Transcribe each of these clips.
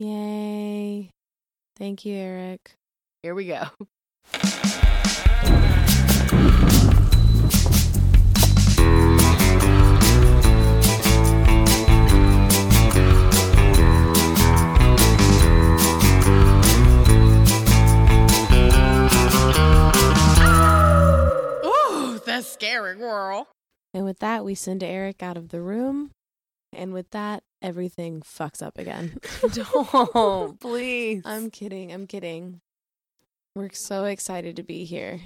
Yay. Thank you, Eric. Here we go. Ooh, that's scary, girl. And with that, we send Eric out of the room. And with that, everything fucks up again. Don't, please. I'm kidding. I'm kidding. We're so excited to be here.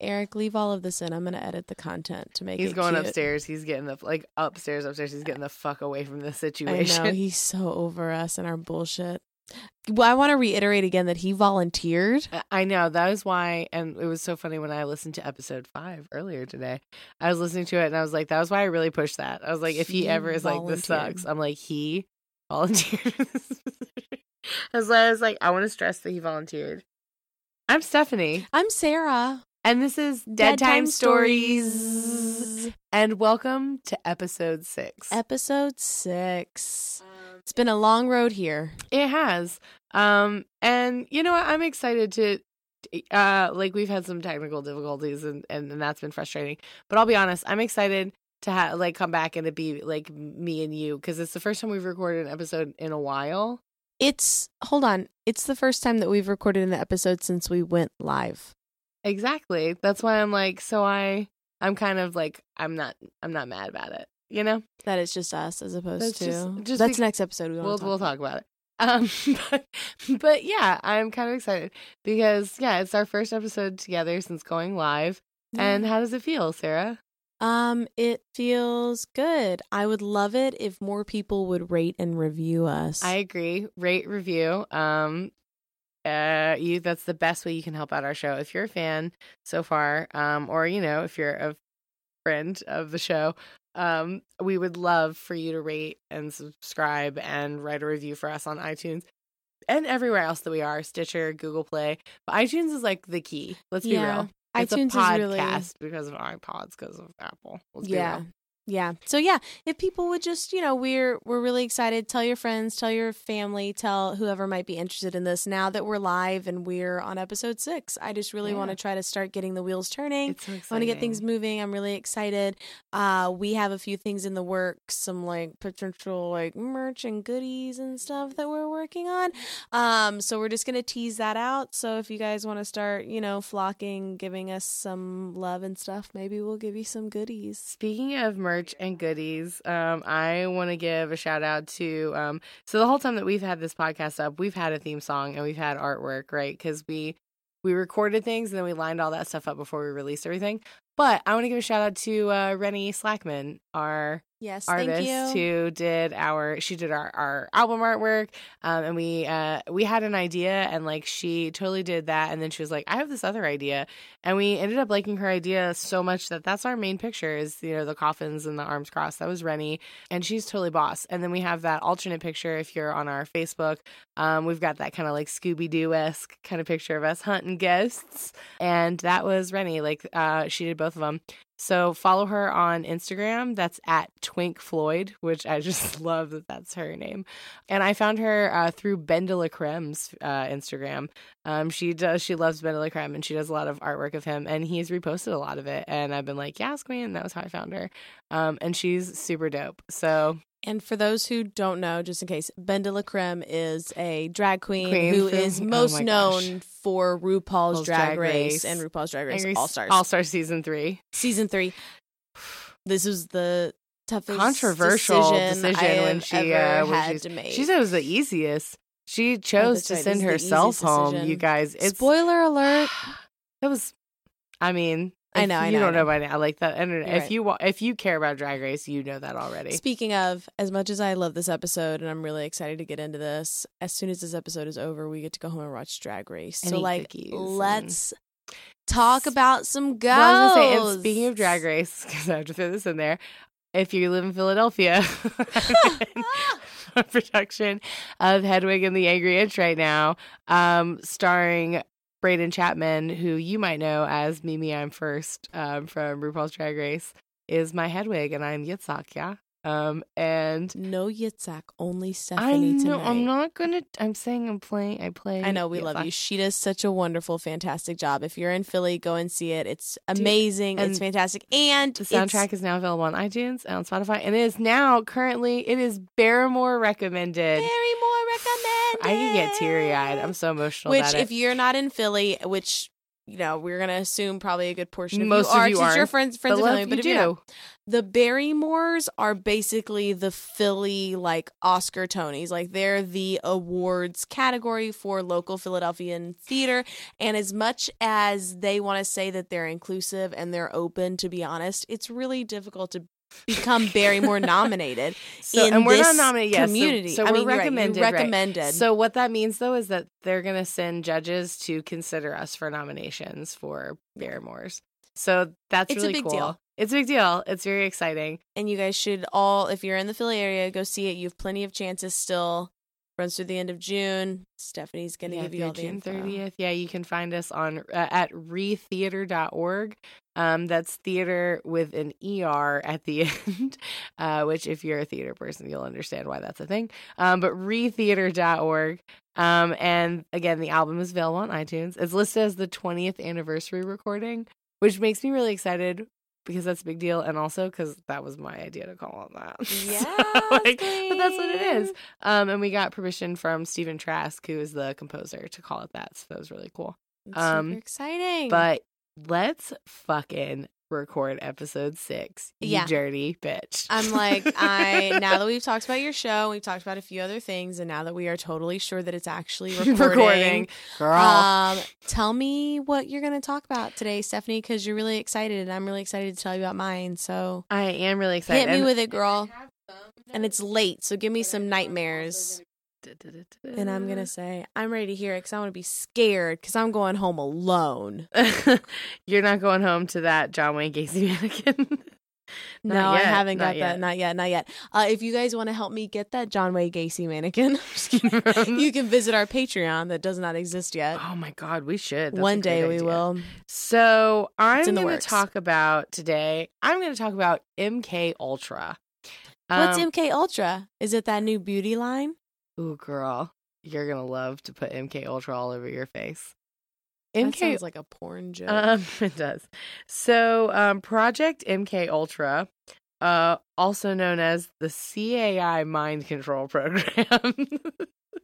Eric, leave all of this in. I'm going to edit the content to make He's it going cute. upstairs. He's getting the like upstairs, upstairs. He's getting the fuck away from this I situation. know. He's so over us and our bullshit. Well, I want to reiterate again that he volunteered. I- know that is why, and it was so funny when I listened to episode five earlier today. I was listening to it and I was like, that was why I really pushed that. I was like, if he, He ever is like, this sucks, I'm like, he volunteered. this position. I was, like, I want to stress that he volunteered. I'm Stephanie, I'm Sarah. and this is Dead, Time, Stories. And welcome to episode six. Episode six. It's been a long road here. It has. Um and you know what? I'm excited to uh like we've had some technical difficulties and, and and that's been frustrating. But I'll be honest, I'm excited to have like come back and to be like me and you because it's the first time we've recorded an episode in a while. It's, hold on. It's the first time that we've recorded an episode since we went live. Exactly. That's why I'm like so I I'm kind of like I'm not I'm not mad about it. You know? That it's just us as opposed That's to. just- just that's be- next episode. We we'll want we'll talk about it. Um, but, but yeah, I'm kind of excited because yeah, it's our first episode together since going live. And how does it feel, Sarah? Um, it feels good. I would love it if more people would rate and review us. I agree. Rate, review. Um, uh, you that's the best way you can help out our show. If you're a fan so far, um, or you know, if you're a friend of the show, um, we would love for you to rate and subscribe and write a review for us on iTunes and everywhere else that we are, Stitcher, Google Play. But iTunes is like the key. Let's be real. It's iTunes a podcast is really because of iPods, because of Apple. Let's be yeah. Yeah. So yeah, if people would just, you know, we're we're really excited. Tell your friends, tell your family, tell whoever might be interested in this. Now that we're live and we're on episode six, I just really Yeah. want to try to start getting the wheels turning. So I want to get things moving. I'm really excited. Uh, we have a few things in the works, some like potential like merch and goodies and stuff that we're working on. Um, so we're just gonna tease that out. So if you guys want to start, you know, flocking, giving us some love and stuff, maybe we'll give you some goodies. Speaking of merch and goodies, um, I want to give a shout out to. Um, so the whole time that we've had this podcast up, we've had a theme song and we've had artwork, right? Because we we recorded things and then we lined all that stuff up before we released everything. But I want to give a shout out to uh, Rennie Slackman, our Yes, artist thank you. who did our she did our, our album artwork um and we uh we had an idea and like she totally did that and then she was like i have this other idea and we ended up liking her idea so much that that's our main picture is you know the coffins and the arms crossed. That was rennie and she's totally boss. And then we have that alternate picture if you're on our facebook um we've got that kind of like scooby-doo-esque kind of picture of us hunting ghosts and that was rennie like uh she did both of them so follow her on Instagram. That's at Twink Floyd, which I just love that that's her name. And I found her uh, through Creme's uh, Instagram. Um, she does she loves Creme and she does a lot of artwork of him. And he's reposted a lot of it. And I've been like, yeah, ask me. And that was how I found her. Um, and she's super dope. So And for those who don't know, just in case, BenDeLaCreme is a drag queen, Queen who from- is oh most gosh. known for RuPaul's RuPaul's Drag, Drag Race, and RuPaul's Drag Race All Stars. All Stars season three. Season three. This was the toughest Controversial decision, decision, when she ever uh, when had to make. She said it was the easiest. She chose to right, send herself home. decision. You guys, it's Spoiler alert. That was, I mean, I know, I you know, I don't know know. by now. Like that, and You're if right. you wa- if you care about Drag Race, you know that already. Speaking of, as much as I love this episode and I'm really excited to get into this, as soon as this episode is over, we get to go home and watch Drag Race. And so, like, let's talk about some goals. Well, I was gonna say, speaking of Drag Race, because I have to throw this in there. If you live in Philadelphia, a production of Hedwig and the Angry Inch right now, um, starring Braden Chapman, who you might know as Mimi Imfurst um, from RuPaul's Drag Race, is my Hedwig, and I'm Yitzhak. Yeah, Um, and No Yitzhak, only I Stephanie know tonight. I'm not gonna. I'm saying I'm playing. I play. I know we love you. She does such a wonderful, fantastic job. If you're in Philly, go and see it. It's amazing. and it's fantastic, and The soundtrack is now available on iTunes and on Spotify, and it is now currently it is Barrymore recommended. very more recommended. I can get teary eyed. I'm so emotional. Which, if you're not in Philly, which you know we're gonna assume probably a good portion of Most you of are, you you're aren't, friends friends of Philly. But you if do, you're not, the Barrymores are basically the Philly like Oscar Tonys. Like they're the awards category for local Philadelphian theater. And as much as they want to say that they're inclusive and they're open, to be honest, it's really difficult to become Barrymore nominated so, in and we're this not nominated. Yes, community. so, I we're mean, you're right, recommended. right. recommended. So what that means though is that they're gonna send judges to consider us for nominations for Barrymores. So that's It's a really big cool. deal. It's a big deal. It's very exciting. and you guys should all if you're in the philly area go see it you have plenty of chances still runs through the end of june stephanie's gonna Yeah, give you all the June info. thirtieth. Yeah, you can find us on uh, at retheater.org. Um, that's theater with an er at the end. Uh, which, if you're a theater person, you'll understand why that's a thing. Um, but retheater.org. Um, and again, the album is available on iTunes. It's listed as the 20th anniversary recording, which makes me really excited because that's a big deal, and also because that was my idea to call it that. Yes, like, but that's what it is. Um, and we got permission from Stephen Trask, who is the composer, to call it that. So that was really cool. It's Um, super exciting But let's fucking record episode six. You Yeah. dirty bitch. i'm like i now that we've talked about your show we've talked about a few other things and now that we are totally sure that it's actually recording, recording, girl. um tell me what you're gonna talk about today stephanie because you're really excited and i'm really excited to tell you about mine so I am really excited. hit me And- with it girl and it's late so give me some nightmares And I'm gonna say I'm ready to hear it because I want to be scared because I'm going home alone. You're not going home to that John Wayne Gacy mannequin. no, Not I haven't not got yet. that. Not yet. Not yet. Uh, if you guys want to help me get that John Wayne Gacy mannequin, you can visit our Patreon that does not exist yet. oh my god, we should. That's One day we idea. will. So I'm going to talk about today. I'm going to talk about MK Ultra. What's Um, MK Ultra? Is it that new beauty line? Ooh, girl, you're gonna love to put MK Ultra all over your face. That MK sounds like a porn joke. Um, it does. So, um, Project MK Ultra, uh, also known as the CAI Mind Control Program.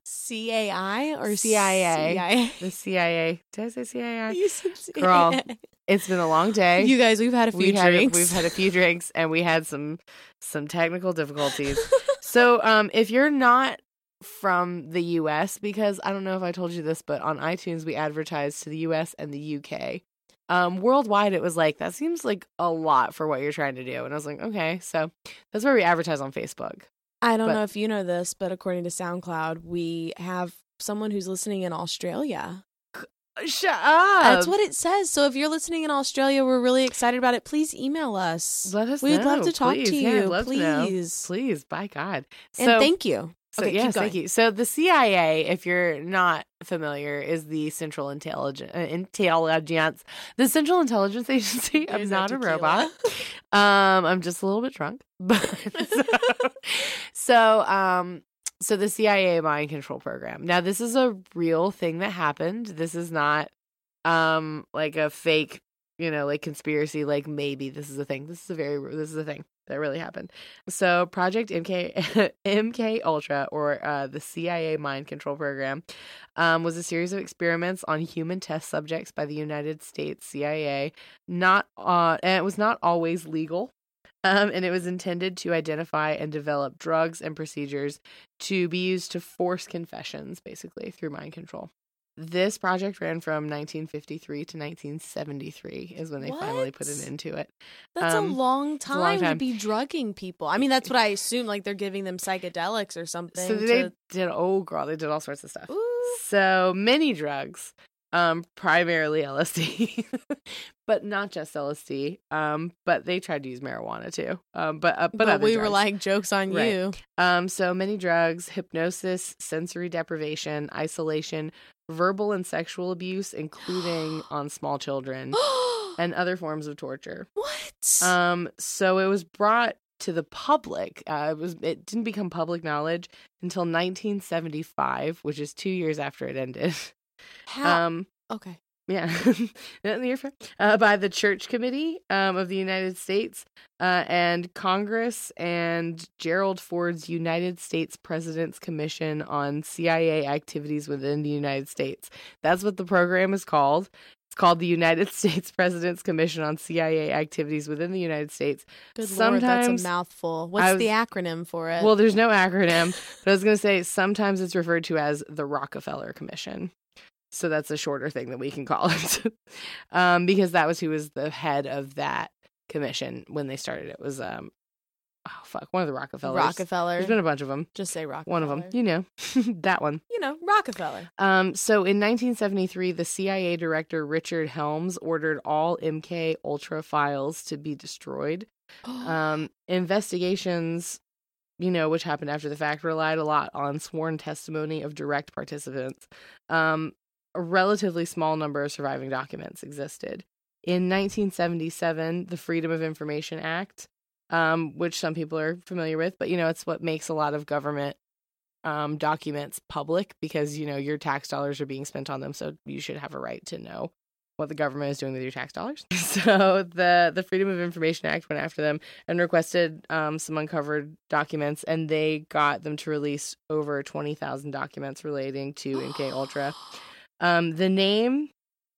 CAI or CIA. CIA? the CIA. Did I say CIA? You said Girl, It's been a long day. You guys, we've had a few we had drinks. we've had a few drinks and we had some some technical difficulties. so, um, if you're not from the US, because I don't know if I told you this, but on iTunes we advertise to the US and the UK. Um, worldwide, it was like that seems like a lot for what you're trying to do, and I was like, okay, so that's where we advertise on Facebook. I don't But- know if you know this, but according to SoundCloud, we have someone who's listening in Australia. Shut up. That's what it says. So if you're listening in Australia, we're really excited about it. Please email us. Let us know. We'd love to talk please. to you. I'd love to know. please. Please, by God. And thank you. So Okay, yes, thank you. So the CIA, if you're not familiar, is the Central Intelligence uh, Intelligence, the Central Intelligence Agency. I'm not a robot. Um, I'm just a little bit drunk, but so, so um. So the CIA mind control program. Now this is a real thing that happened. This is not um like a fake, you know, like conspiracy like maybe this is a thing. This is a very this is a thing that really happened. So Project MK MK Ultra or uh, the CIA mind control program um, was a series of experiments on human test subjects by the United States CIA. Not uh, and it was not always legal. Um, and it was intended to identify and develop drugs and procedures to be used to force confessions, basically through mind control. This project ran from 1953 to 1973 is when they finally put an What? end to it. That's Um, a long a time, to be drugging people. I mean, that's what I assume. Like they're giving them psychedelics or something. So they to- did oh girl, they did all sorts of stuff. Ooh. So many drugs, um, primarily LSD, but not just LSD. Um, but they tried to use marijuana too. Um, but uh, but, but we were like, jokes on Right. you. um, so many drugs, hypnosis, sensory deprivation, isolation, verbal and sexual abuse, including on small children, and other forms of torture. what? Um, so it was brought to the public. Uh, it was it didn't become public knowledge until 1975, which is two years after it ended. How? Um, okay. Yeah, in the uh, by the Church Committee um, of the United States uh, and Congress and Gerald Ford's United States President's Commission on CIA Activities within the United States. That's what the program is called. It's called the United States President's Commission on CIA Activities within the United States. Good lord, that's Sometimes- a mouthful. What's I the acronym for it? Well, there's no acronym, but I was going to say sometimes it's referred to as the Rockefeller Commission. So that's a shorter thing that we can call it. um, because that was who was the head of that commission when they started. It was, um, oh, fuck, one of the Rockefellers. Rockefeller. There's been a bunch of them. Just say Rockefeller. One of them, you know, that one. You know, Rockefeller. Um, so in 1973, the CIA director Richard Helms ordered all MK Ultra files to be destroyed. Um, investigations, you know, which happened after the fact, relied a lot on sworn testimony of direct participants. Um, a relatively small number of surviving documents existed. In 1977, the Freedom of Information Act, um, which some people are familiar with, but you know, it's what makes a lot of government um, documents public because you know your tax dollars are being spent on them, so you should have a right to know what the government is doing with your tax dollars. So the the Freedom of Information Act went after them and requested um, some uncovered documents, and they got them to release over twenty thousand documents relating to MK Ultra. Um, the name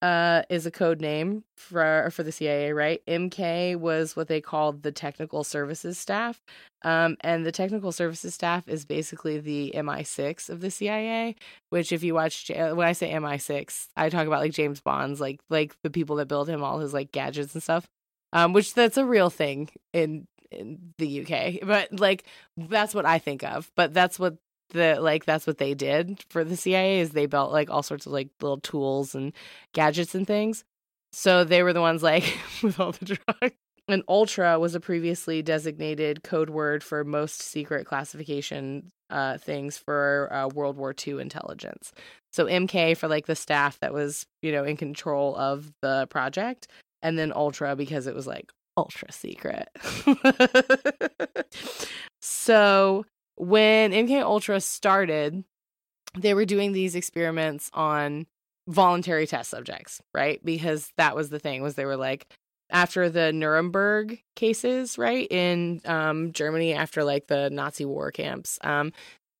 uh, is a code name for for the CIA, right? MK was what they called the technical services staff, um, and the technical services staff is basically the MI6 of the CIA. Which, if you watch, when I say MI6, I talk about like James Bond's, like like the people that build him all his like gadgets and stuff. Um, which that's a real thing in in the UK, but like that's what I think of. But that's what the like that's what they did for the CIA is they built like all sorts of like little tools and gadgets and things. So they were the ones like with all the drugs. And Ultra was a previously designated code word for most secret classification uh, things for uh, World War II intelligence. So MK for like the staff that was, you know, in control of the project, and then Ultra because it was like ultra secret. so when MK Ultra started, they were doing these experiments on voluntary test subjects, right? Because that was the thing was they were like after the Nuremberg cases, right? In um Germany after like the Nazi war camps. Um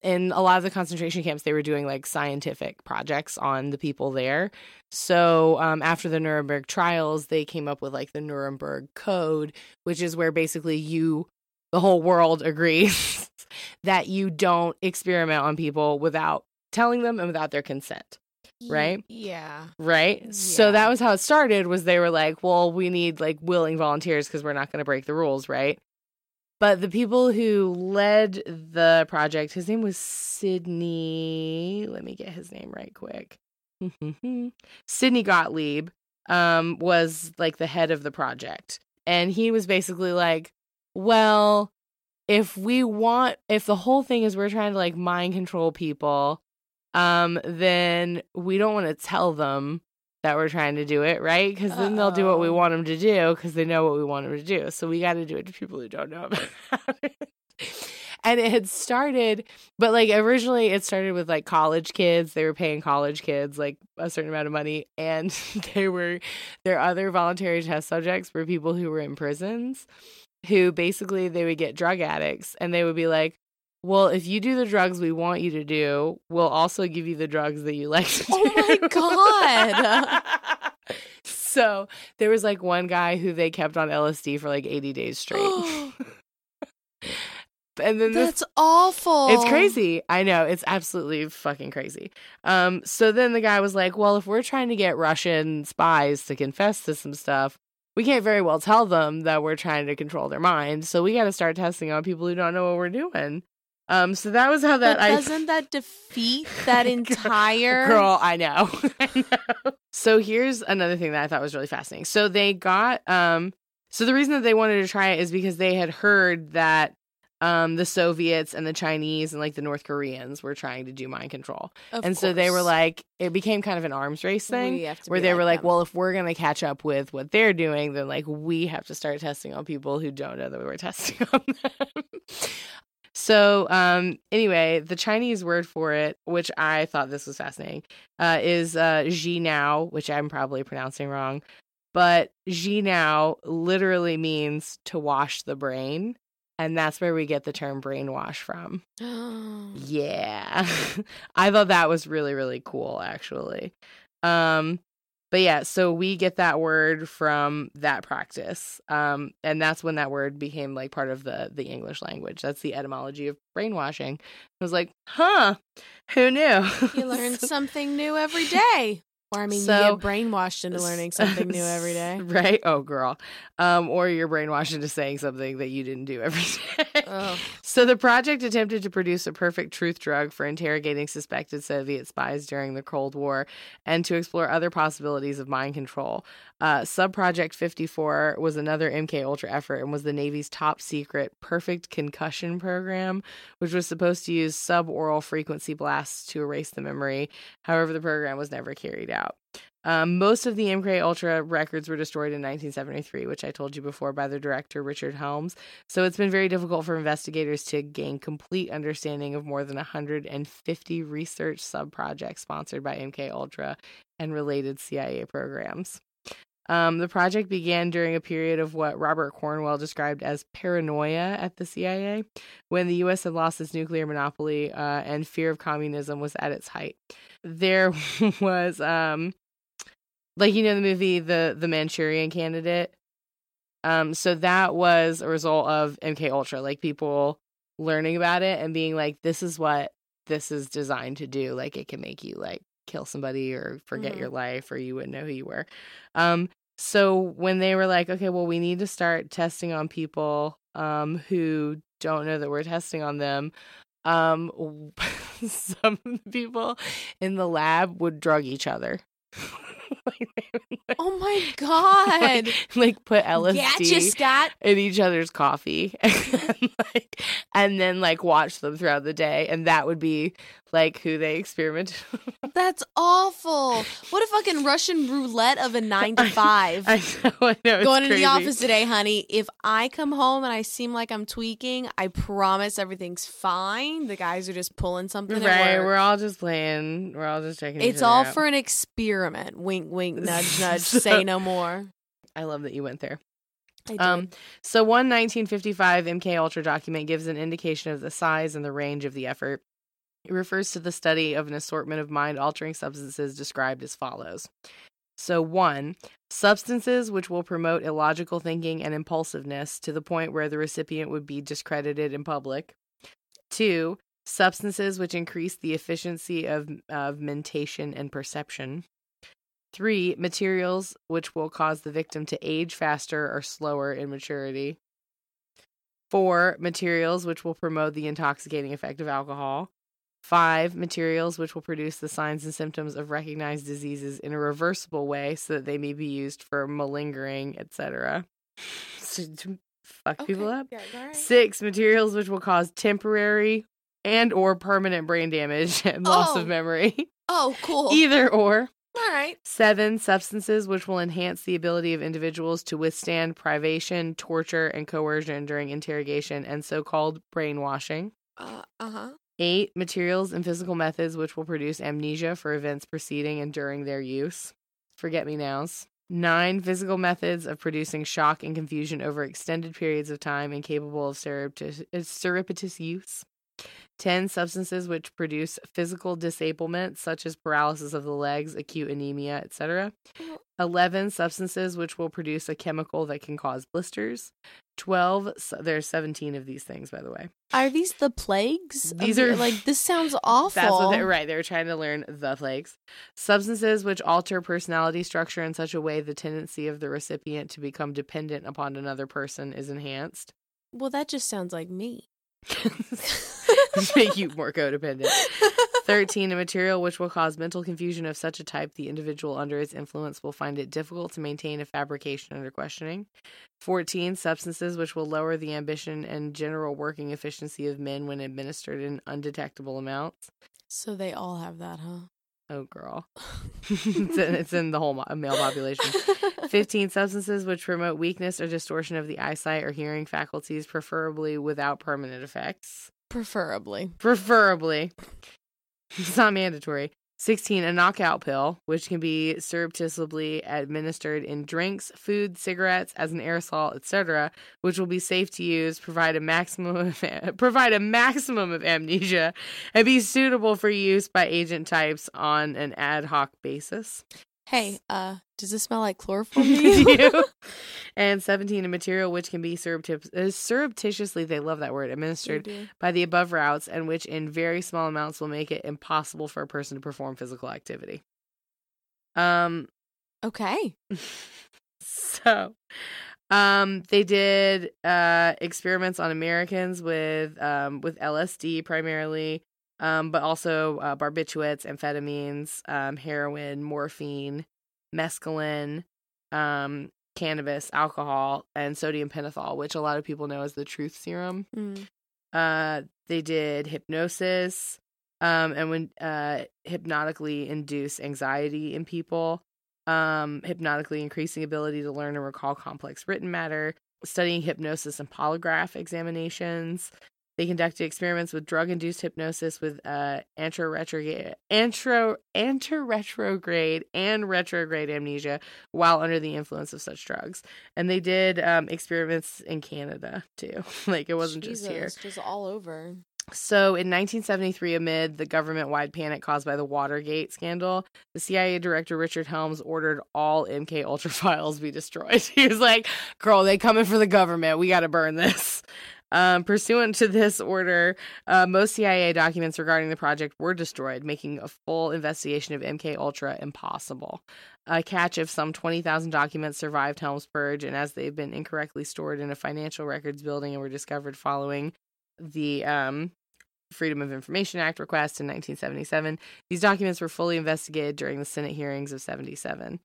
in a lot of the concentration camps they were doing like scientific projects on the people there. So um after the Nuremberg trials, they came up with like the Nuremberg code, which is where basically you the whole world agrees that you don't experiment on people without telling them and without their consent right? Yeah. right? So that was how it started was they were like well we need like willing volunteers because we're not going to break the rules right? But the people who led the project his name was sydney let me get his name right quick. Sydney gottlieb um was like the head of the project. And he was basically like well if we want if the whole thing is we're trying to like mind control people um then we don't want to tell them that we're trying to do it right? Because then they'll do what we want them to do because they know what we want them to do. So we got to do it to people who don't know about it and it had started but like originally it started with like college kids. They were paying college kids like a certain amount of money and they were their other voluntary test subjects were people who were in prisons who basically they would get drug addicts and they would be like well if you do the drugs we want you to do we'll also give you the drugs that you like to Oh my. God. so there was like one guy who they kept on lsd for like 80 days straight and then this That's awful. it's crazy. I know. It's absolutely fucking crazy. Um, so then the guy was like, Well, if we're trying to get Russian spies to confess to some stuff, we can't very well tell them that we're trying to control their minds. So we gotta start testing on people who don't know what we're doing. Um, so that was how that But doesn't that defeat that entire Girl, I know. I know. So here's another thing that I thought was really fascinating. So they got um so the reason that they wanted to try it is because they had heard that um, the Soviets and the Chinese and like the North Koreans were trying to do mind control. Of and so they were like, it became kind of an arms race thing We have to where they were like, them. well, if we're going to catch up with what they're doing, then like we have to start testing on people who don't know that we're testing on them. so, um, anyway, the Chinese word for it, which I thought this was fascinating, uh, is uh, Jinao, which I'm probably pronouncing wrong. But Jinao literally means to wash the brain. And that's where we get the term brainwash from. Yeah. I thought that was really really cool actually. Um but yeah, so we get that word from that practice. Um and that's when that word became like part of the the English language. That's the etymology of brainwashing. I was like, "Huh. Who knew?" you learn something new every day. Or I mean, So- you get brainwashed into learning something new every day. right? Oh, girl. Um or you're brainwashed into saying something that you didn't do every day. Oh, So the project attempted to produce a perfect truth drug for interrogating suspected Soviet spies during the Cold War and to explore other possibilities of mind control. Uh, Subproject 54 was another MK Ultra effort and was the Navy's top secret perfect concussion program, which was supposed to use subaural frequency blasts to erase the memory. However, the program was never carried out. Um, most of the MK Ultra records were destroyed in 1973, which I told you before by the director Richard Helms. So it's been very difficult for investigators to gain complete understanding of more than 150 research subprojects sponsored by MK Ultra and related CIA programs. Um, the project began during a period of what Robert Cornwell described as paranoia at the CIA, when the U.S. had lost its nuclear monopoly uh, and fear of communism was at its height. There was, um, like you know, the movie the the Manchurian Candidate. Um, so that was a result of MK Ultra, like people learning about it and being like, "This is what this is designed to do. Like, it can make you like kill somebody or forget Mhm. your life, or you wouldn't know who you were." Um, so when they were like, "Okay, well, we need to start testing on people um who don't know that we're testing on them," um, some people in the lab would drug each other. like, they would, like, oh my god! like, like put LSD Gotcha, Scott. in each other's coffee and, like, and then like watch them throughout the day and that would be like who they experimented That's awful. What a fucking Russian roulette of a nine to five. I know, I know. Going into crazy. the office today, honey. If I come home and I seem like I'm tweaking, I promise everything's fine. The guys are just pulling something. Right, we're all just playing. We're all just checking. It's all out. for an experiment. Wink, wink, nudge, nudge. So- say no more. I love that you went there. Um, so one 1955 MK Ultra document gives an indication of the size and the range of the effort. It refers to the study of an assortment of mind-altering substances described as follows. So one, substances which will promote illogical thinking and impulsiveness to the point where the recipient would be discredited in public. Two, substances which increase the efficiency of of mentation and perception. Three, materials which will cause the victim to age faster or slower in maturity. Four, materials which will promote the intoxicating effect of alcohol. Five, materials which will produce the signs and symptoms of recognized diseases in a reversible way so that they may be used for malingering, etc. So, to fuck people up. yeah, right. Six, materials which will cause temporary and or permanent brain damage and loss Oh. of memory. Oh, cool. Either or. All right. Seven, substances which will enhance the ability of individuals to withstand privation, torture, and coercion during interrogation and so called brainwashing. Uh huh. Eight, materials and physical methods which will produce amnesia for events preceding and during their use. Forget me nows. Nine, physical methods of producing shock and confusion over extended periods of time and capable of surreptitious, surreptitious use. 10 substances which produce physical disablement such as paralysis of the legs acute anemia etc mm-hmm. 11 substances which will produce a chemical that can cause blisters 12 so there's 17 of these things by the way Are these the plagues? These are- like this sounds awful. that's what they're right they were trying to learn the plagues substances which alter personality structure in such a way the tendency of the recipient to become dependent upon another person is enhanced Well, that just sounds like me. make you more codependent 13. A material which will cause mental confusion of such a type the individual under its influence will find it difficult to maintain a fabrication under questioning. 14. Substances which will lower the ambition and general working efficiency of men when administered in undetectable amounts. So they all have that, huh? Oh, girl. it's, in, it's in the whole mo- male population. 15 substances which promote weakness or distortion of the eyesight or hearing faculties, preferably without permanent effects. Preferably. Preferably. It's not mandatory. 16. A knockout pill, which can be surreptitiously administered in drinks, food, cigarettes, as an aerosol, etc., which will be safe to use, provide a maximum of, provide a maximum of amnesia, and be suitable for use by agent types on an ad hoc basis. Hey, uh, does this smell like chloroform to you? and 17. A material which can be uh, surreptitiously, they love that word, administered by the above routes and which in very small amounts will make it impossible for a person to perform physical activity. Um Okay. so um they did uh experiments on Americans with um with LSD primarily um but also uh, barbiturates, amphetamines, um heroin, morphine, mescaline, um cannabis, alcohol and sodium pentothal, which a lot of people know as the truth serum. Mm. Uh, they did hypnosis, um, and when uh, hypnotically induce anxiety in people, um, hypnotically increasing ability to learn and recall complex written matter, studying hypnosis and polygraph examinations. They conducted experiments with drug-induced hypnosis with uh, anteroretrograde, antro, and retrograde amnesia while under the influence of such drugs. And they did um, experiments in Canada too. like it wasn't just here. Jesus, Just all over. So, in 1973, amid the government wide panic caused by the Watergate scandal, the CIA director Richard Helms ordered all MK Ultra files be destroyed. He was like, "Girl, they coming for the government. We got to burn this." Um, pursuant to this order, uh, most CIA documents regarding the project were destroyed, making a full investigation of MK Ultra impossible. A catch of some 20,000 documents survived Helms' purge, and as they've been incorrectly stored in a financial records building and were discovered following the um, Freedom of Information Act request in 1977. These documents were fully investigated during the Senate hearings of 77.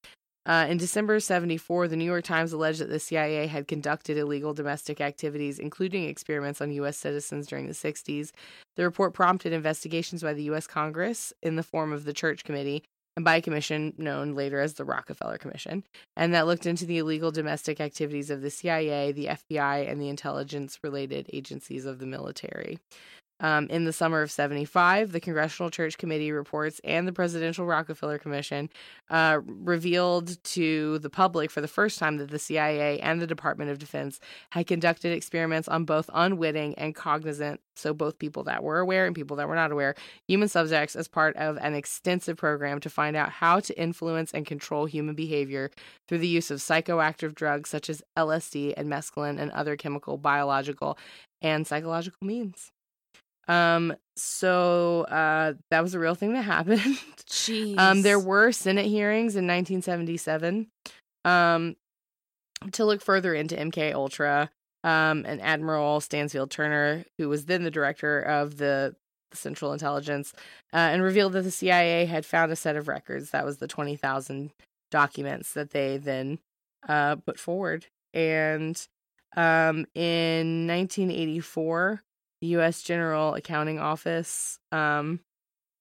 Uh, in December 74, the New York Times alleged that the CIA had conducted illegal domestic activities, including experiments on U.S. citizens during the 60s. The report prompted investigations by the U.S. Congress in the form of the Church Committee and by a commission known later as the Rockefeller Commission, and that looked into the illegal domestic activities of the CIA, the FBI, and the intelligence related agencies of the military. Um, in the summer of 75, the Congressional Church Committee reports and the Presidential Rockefeller Commission uh, revealed to the public for the first time that the CIA and the Department of Defense had conducted experiments on both unwitting and cognizant, so both people that were aware and people that were not aware, human subjects as part of an extensive program to find out how to influence and control human behavior through the use of psychoactive drugs such as LSD and mescaline and other chemical, biological, and psychological means. Um, so uh, that was a real thing that happened. Jeez. Um, there were Senate hearings in 1977 um, to look further into MK Ultra. Um, and Admiral Stansfield Turner, who was then the director of the Central Intelligence, uh, and revealed that the CIA had found a set of records. That was the 20,000 documents that they then uh, put forward. And um, in 1984, the U.S. General Accounting Office um,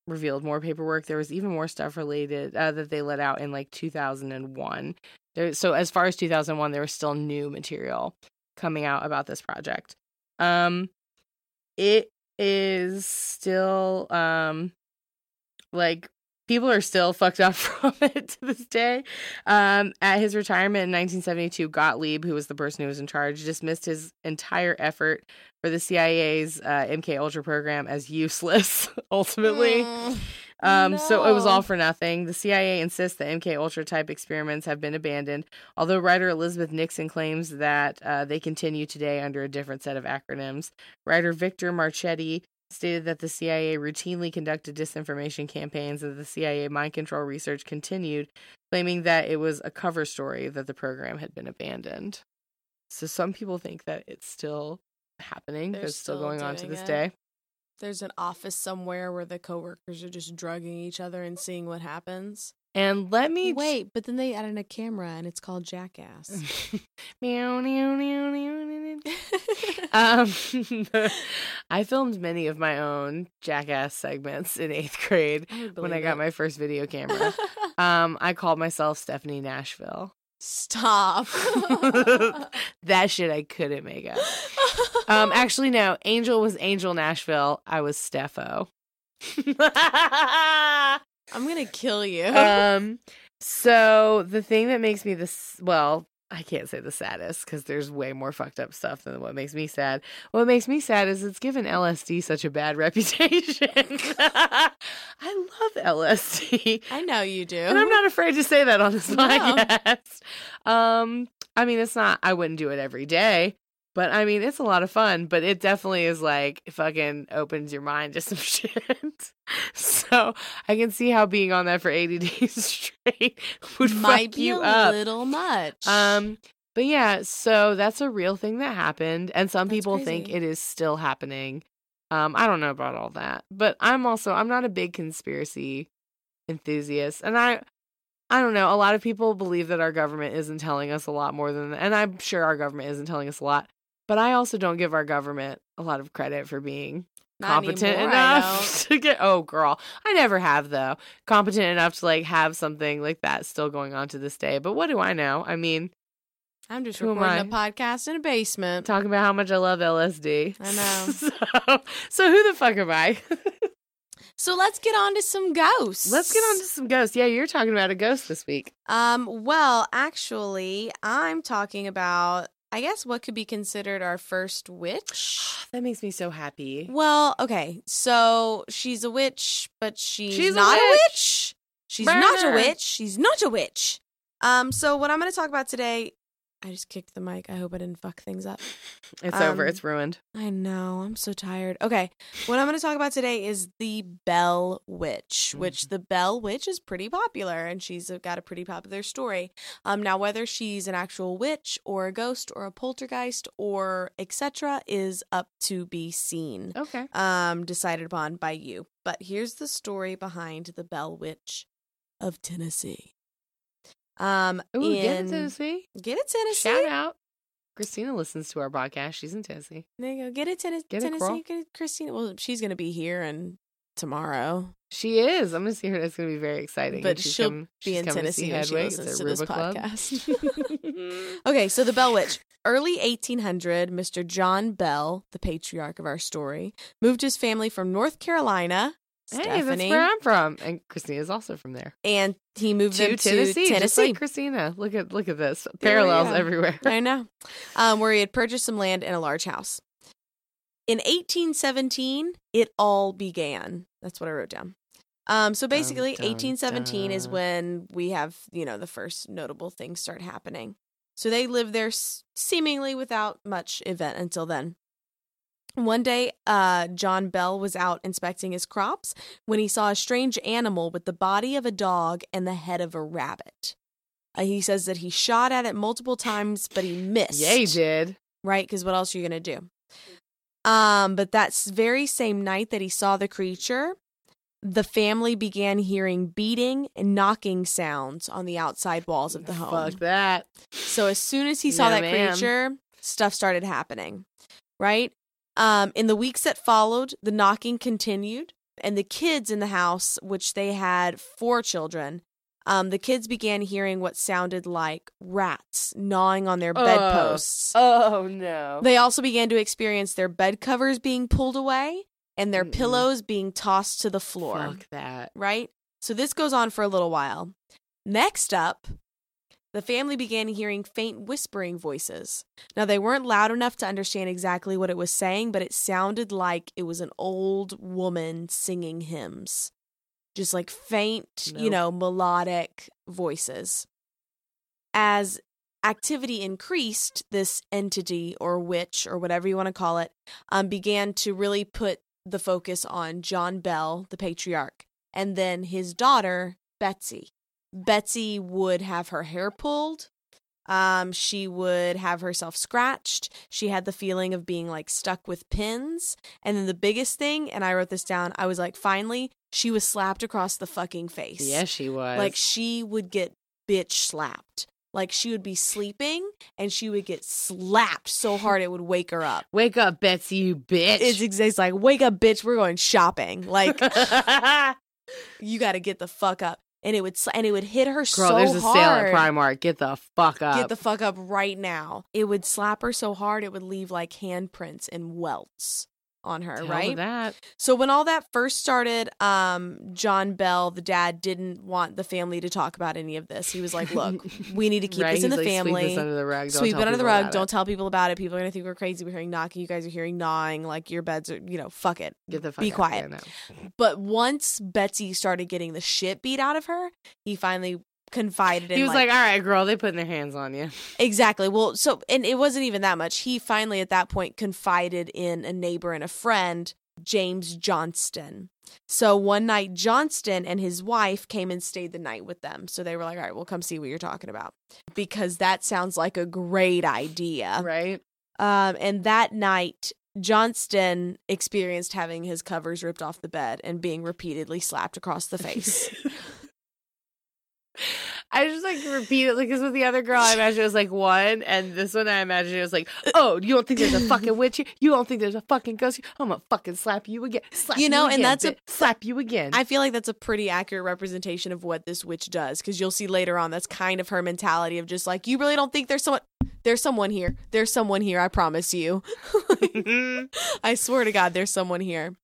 revealed more paperwork. There was even more stuff related uh, that they let out in like 2001. There, so as far as 2001, there was still new material coming out about this project. Um, it is still um, like people are still fucked up from it to this day. Um, at his retirement in 1972, Gottlieb, who was the person who was in charge, dismissed his entire effort for the CIA's uh, MK Ultra program as useless. Ultimately, Mm, um, so it was all for nothing. The CIA insists that MK Ultra type experiments have been abandoned, although writer Elizabeth Nickson claims that uh, they continue today under a different set of acronyms. Writer Victor Marchetti stated that the CIA routinely conducted disinformation campaigns and the CIA mind control research continued, claiming that it was a cover story that the program had been abandoned. So some people think that it's still happening, They're it's still still going on to this it. day. There's an office somewhere where the coworkers are just drugging each other and seeing what happens. And let me Wait, but then they added a camera and it's called Jackass. meow, meow, meow, meow, meow. Um, I filmed many of my own jackass segments in eighth grade I when I got it. my first video camera. um, I called myself Stephanie Nashville. Stop. that shit I couldn't make up. Um, actually, no. Angel was Angel Nashville. I was Steffo. I'm gonna kill you. um, so the thing that makes me this well, I can't say the saddest because there's way more fucked up stuff than what makes me sad. What makes me sad is it's given LSD such a bad reputation. I love LSD. I know you do. And I'm not afraid to say that on this No. podcast. Um, I mean, it's not, I wouldn't do it every day, but I mean, it's a lot of fun, but it definitely is like fucking opens your mind to some shit. so I can see how being on that for 80 days straight would might fuck be you a up. little much. Um, but yeah, so that's a real thing that happened, and some That's people think it is still happening. Um, I don't know about all that, but I'm also I'm not a big conspiracy enthusiast, and I I don't know. A lot of people believe that our government isn't telling us a lot more than, and I'm sure our government isn't telling us a lot. But I also don't give our government a lot of credit for being Not competent anymore, enough to get. Oh, girl, I never have though. Competent enough to like have something like that still going on to this day. But what do I know? I mean. I'm just who recording a podcast in a basement. talking about how much I love LSD. I know. so, so who the fuck am I? So let's get on to some ghosts. Let's get on to some ghosts. Yeah, you're talking about a ghost this week. Um, well, actually, I'm talking about I guess what could be considered our first witch. That makes me so happy. Well, okay. So she's a witch, but she's, She's not a witch. witch. She's not a witch. She's not a witch. Um, so what I'm going to talk about today, I just kicked the mic. I hope I didn't fuck things up. It's over. Um, It's ruined. I know. I'm so tired. Okay. What I'm going to talk about today is the Bell Witch, which the Bell Witch is pretty popular and she's got a pretty popular story. Um now whether she's an actual witch or a ghost or a poltergeist or etc is up to be seen. Okay. Um decided upon by you. But here's the story behind the Bell Witch of Tennessee. Um Ooh, get it, in- Tennessee. Get it Tennessee. Shout out. Christina listens to our podcast. She's in Tennessee. There you go. Get it, Tennis- Get it, Tennessee. girl. Get it, Christina. Well, she's going to be here and tomorrow, She is. I'm gonna see her. It's gonna be very exciting. but she'll come- be in to Tennessee when she listens to this podcast. okay, so the Bell Witch. Early 1800, Mr. John Bell, the patriarch of our story, moved his family from North Carolina. Hey, that's Stephanie, where I'm from, and Christina's also from there. and he moved To Tennessee, to Tennessee. like Christina. Look at look at this parallels everywhere. I know. Um, where he had purchased some land and a large house. In 1817, it all began. That's what I wrote down. Um, so basically, dun, 1817 is when we have, you know, the first notable things start happening. So they lived there s- seemingly without much event until then. One day, uh, John Bell was out inspecting his crops when he saw a strange animal with the body of a dog and the head of a rabbit. Uh, he says that he shot at it multiple times, but he missed. Yeah, he did. Right? Because what else are you going to do? Um, but that very same night that he saw the creature, the family began hearing beating and knocking sounds on the outside walls of the home. Fuck that. So as soon as he saw that ma'am. creature, stuff started happening. Right? Um, in the weeks that followed, the knocking continued, and the kids in the house, which they had four children, um, the kids began hearing what sounded like rats gnawing on their Oh. bedposts. Oh no. They also began to experience their bed covers being pulled away and their Mm-mm. pillows being tossed to the floor Fuck that. right? So this goes on for a little while. Next up, the family began hearing faint whispering voices. Now, they weren't loud enough to understand exactly what it was saying, but it sounded like it was an old woman singing hymns. Just like faint, you know, melodic voices. As activity increased, this entity or witch or whatever you want to call it um, began to really put the focus on John Bell, the patriarch, and then his daughter, Betsy. Betsy would have her hair pulled. Um, she would have herself scratched. She had the feeling of being like stuck with pins. And then the biggest thing, and I wrote this down, I was like, finally, she was slapped across the fucking face. Yes, she was. Like she would get bitch slapped. Like she would be sleeping and she would get slapped so hard it would wake her up. Wake up, Betsy, you bitch. It's, it's like, wake up, bitch, we're going shopping. Like you got to get the fuck up. And it would and it would hit her Girl, so there's a hard. sale at Primark. Get the fuck up. Get the fuck up right now. It would slap her so hard it would leave like handprints and welts on her, Tell right? that. So when all that first started, um, John Bell, the dad, didn't want the family to talk about any of this. He was like, "Look, we need to keep Right? this in He's the like, family. Sweep this under the rug. Don't Sweep tell it under the rug. Don't it. tell people about it. People are gonna think we're crazy. We're hearing knocking. You guys are hearing gnawing. Like your beds are, you know, fuck it. Get the fuck Be quiet. There now. But once Betsy started getting the shit beat out of her, he finally confided in He was like, "All right, girl, they putting their hands on you." Exactly. Well, so and it wasn't even that much. He finally at that point confided in a neighbor and a friend, James Johnston. So one night Johnston and his wife came and stayed the night with them. So they were like, "All right, we'll come see what you're talking about." Because that sounds like a great idea. Right? Um and that night Johnston experienced having his covers ripped off the bed and being repeatedly slapped across the face. I just like repeat it because with the other girl, I imagine it was like one, and this one I imagine it was like, "Oh, you don't think there's a fucking witch here? You don't think there's a fucking ghost here? I'm gonna fucking slap you again, slap You know, and again, that's a- slap you again." I feel like that's a pretty accurate representation of what this witch does because you'll see later on that's kind of her mentality of just like you really don't think there's someone there's someone here there's someone here I promise you I swear to God there's someone here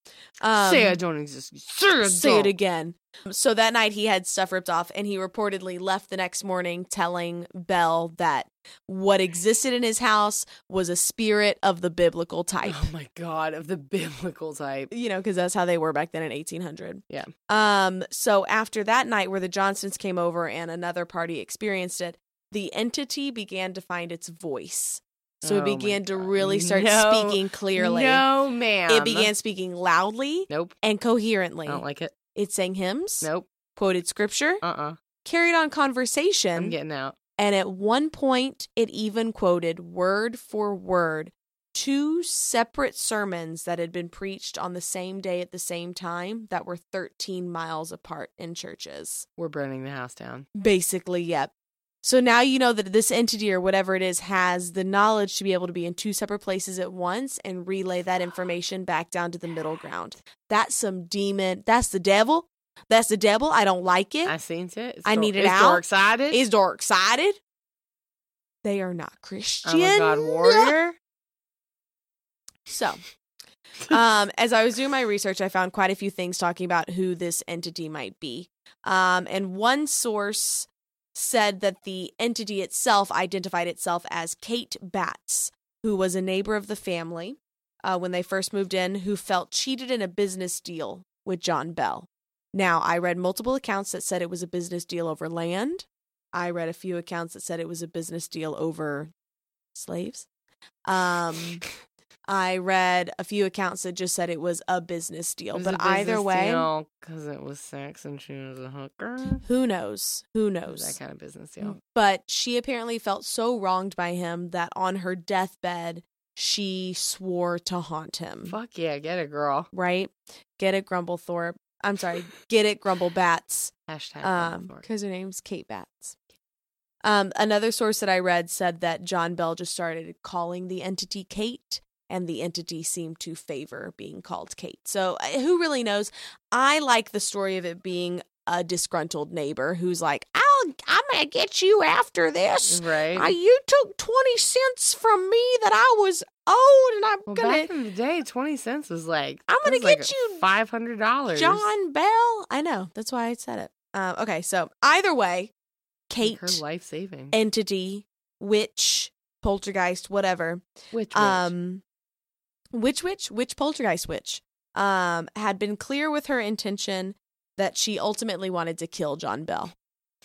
um, say I don't exist. Say say don't. it again so that night he had stuff ripped off and he reportedly left the next morning telling Bell that what existed in his house was a spirit of the biblical type Oh my god, of the biblical type. you know, because that's how they were back then in 1800. Yeah. Um. So after that night where the Johnstons came over and another party experienced it, the entity began to find its voice. So Oh it began to really start No. speaking clearly. No, ma'am. It began speaking loudly Nope. and coherently. I don't like it. it sang hymns, Nope. quoted scripture, Uh. uh carried on conversation. I'm getting out. and at one point it even quoted word for word two separate sermons that had been preached on the same day at the same time that were 13 miles apart in churches. We're burning the house down. Basically, yep. So now you know that this entity or whatever it is has the knowledge to be able to be in two separate places at once and relay that information back down to the middle ground. That's some demon. That's the devil. That's the devil. I don't like it. I seen it. It's I need it it's out. Dark sided. Is dark sided. They are not Christian. I'm a god warrior. So, um, as I was doing my research, I found quite a few things talking about who this entity might be. Um, and one source said that the entity itself identified itself as Kate Batts, who was a neighbor of the family uh, when they first moved in, who felt cheated in a business deal with John Bell. Now, I read multiple accounts that said it was a business deal over land. I read a few accounts that said it was a business deal over slaves. Um, I read a few accounts that just said it was a business deal. It was but a either way, because it was sex and she was a hooker. who knows? Who knows? that kind of business deal. But she apparently felt so wronged by him that on her deathbed, she swore to haunt him. Fuck yeah, get it, girl. Right? Get it, Grumblethorpe. I'm sorry, get it, Grumblebats. Hashtag. Um, because her name's Kate Batts. Um, another source that I read said that John Bell just started calling the entity Kate, and the entity seemed to favor being called Kate. So uh, who really knows? I like the story of it being a disgruntled neighbor who's like, "I'll, I'm gonna get you after this. right. I, you took twenty cents from me that I was owed, and I'm well, gonna." back in the day, twenty cents was like I'm gonna get like you, five hundred dollars. John Bell. I know. That's why I said it. Um, okay, so either way, Kate her life saving. entity, witch, poltergeist, whatever. Which Um, witch, witch, witch, poltergeist, witch. Um, had been clear with her intention that she ultimately wanted to kill John Bell,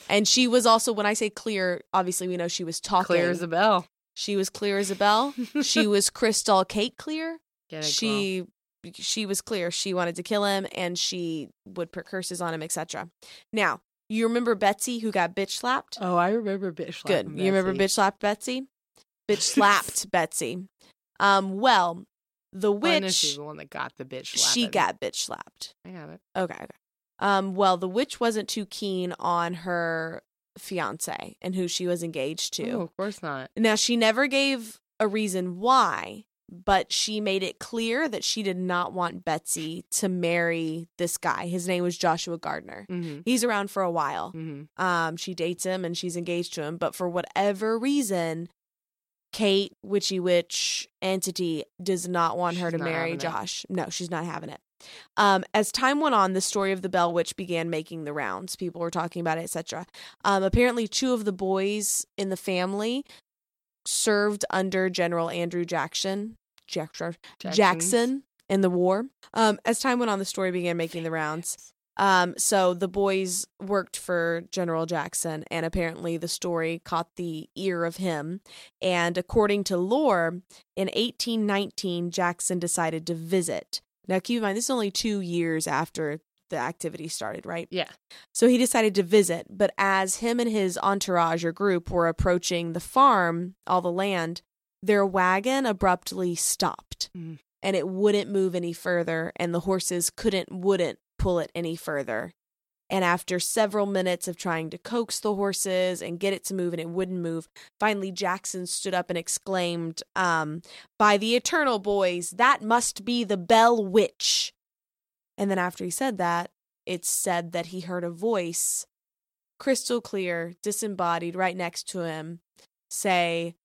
and she was also, when I say clear, obviously we know she was talking. clear as a bell. she was clear as a bell. she was crystal cake clear. It, girl. she she was clear she wanted to kill him and she would put curses on him etc now You remember Betsy who got bitch slapped? Oh, I remember bitch slapped. Good. You remember bitch slapped Betsy? Bitch slapped Betsy. Um, well, the know witch she's the one that got the bitch. Slapped. She got bitch slapped. I got it. Okay, okay. Um, well, the witch wasn't too keen on her fiance and who she was engaged to. Oh, of course not. Now, she never gave a reason why, but she made it clear that she did not want Betsy to marry this guy. His name was Joshua Gardner. Mm-hmm. He's around for a while. Mm-hmm. Um, she dates him and she's engaged to him, but for whatever reason, Kate, witchy witch entity, does not want her to marry having it. Josh. No, she's not having it. Um, as time went on, the story of the Bell Witch began making the rounds. People were talking about it, etc. Um, apparently, two of the boys in the family served under General Andrew Jackson. Jackson. Jackson in the war. Um, as time went on, the story began making the rounds. Um, so the boys worked for General Jackson, and apparently the story caught the ear of him. And according to lore, in 1819, Jackson decided to visit. Now, keep in mind, this is only two years after the activity started, right? Yeah. So he decided to visit, but as him and his entourage or group were approaching the farm, all the land, their wagon abruptly stopped Mm. and it wouldn't move any further, and the horses couldn't, wouldn't pull it any further. And after several minutes of trying to coax the horses and get it to move and it wouldn't move, finally Jackson stood up and exclaimed, um, By the eternal boys, that must be the Bell Witch. And then after he said that, it's said that he heard a voice, crystal clear, disembodied, right next to him, say,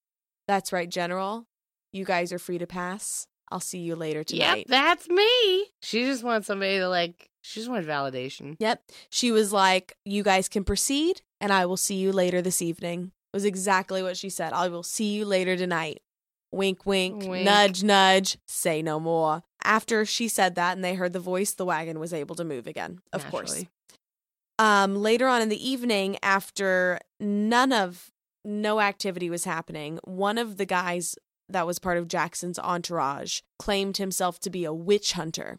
That's right, General. You guys are free to pass. I'll see you later tonight. Yep, that's me. She just wants somebody to like. She just wanted validation. Yep. She was like, You guys can proceed, and I will see you later this evening. Was exactly what she said. I will see you later tonight. Wink, wink, Wink. nudge, nudge, say no more. After she said that and they heard the voice, the wagon was able to move again, of course. Um, later on in the evening, after none of no activity was happening, one of the guys that was part of Jackson's entourage claimed himself to be a witch hunter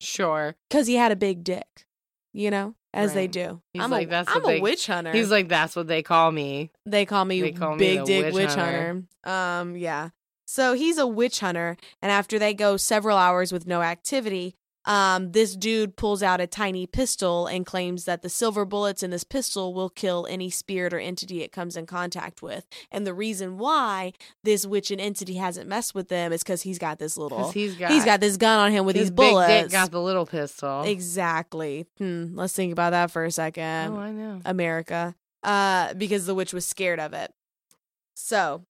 Sure. because he had a big dick, you know, as they do. He's I'm like, a, "That's I'm what a they- witch hunter. He's like, that's what they call me. they call me they call big dick witch witch, hunter. hunter. Um, yeah. So he's a witch hunter, and after they go several hours with no activity, um, this dude pulls out a tiny pistol and claims that the silver bullets in this pistol will kill any spirit or entity it comes in contact with. And the reason why this witch and entity hasn't messed with them is because he's got this little he's got he's got this gun on him with these bullets. dick got the little pistol. exactly. Hmm. Let's think about that for a second. oh, I know. America, uh, because the witch was scared of it. So,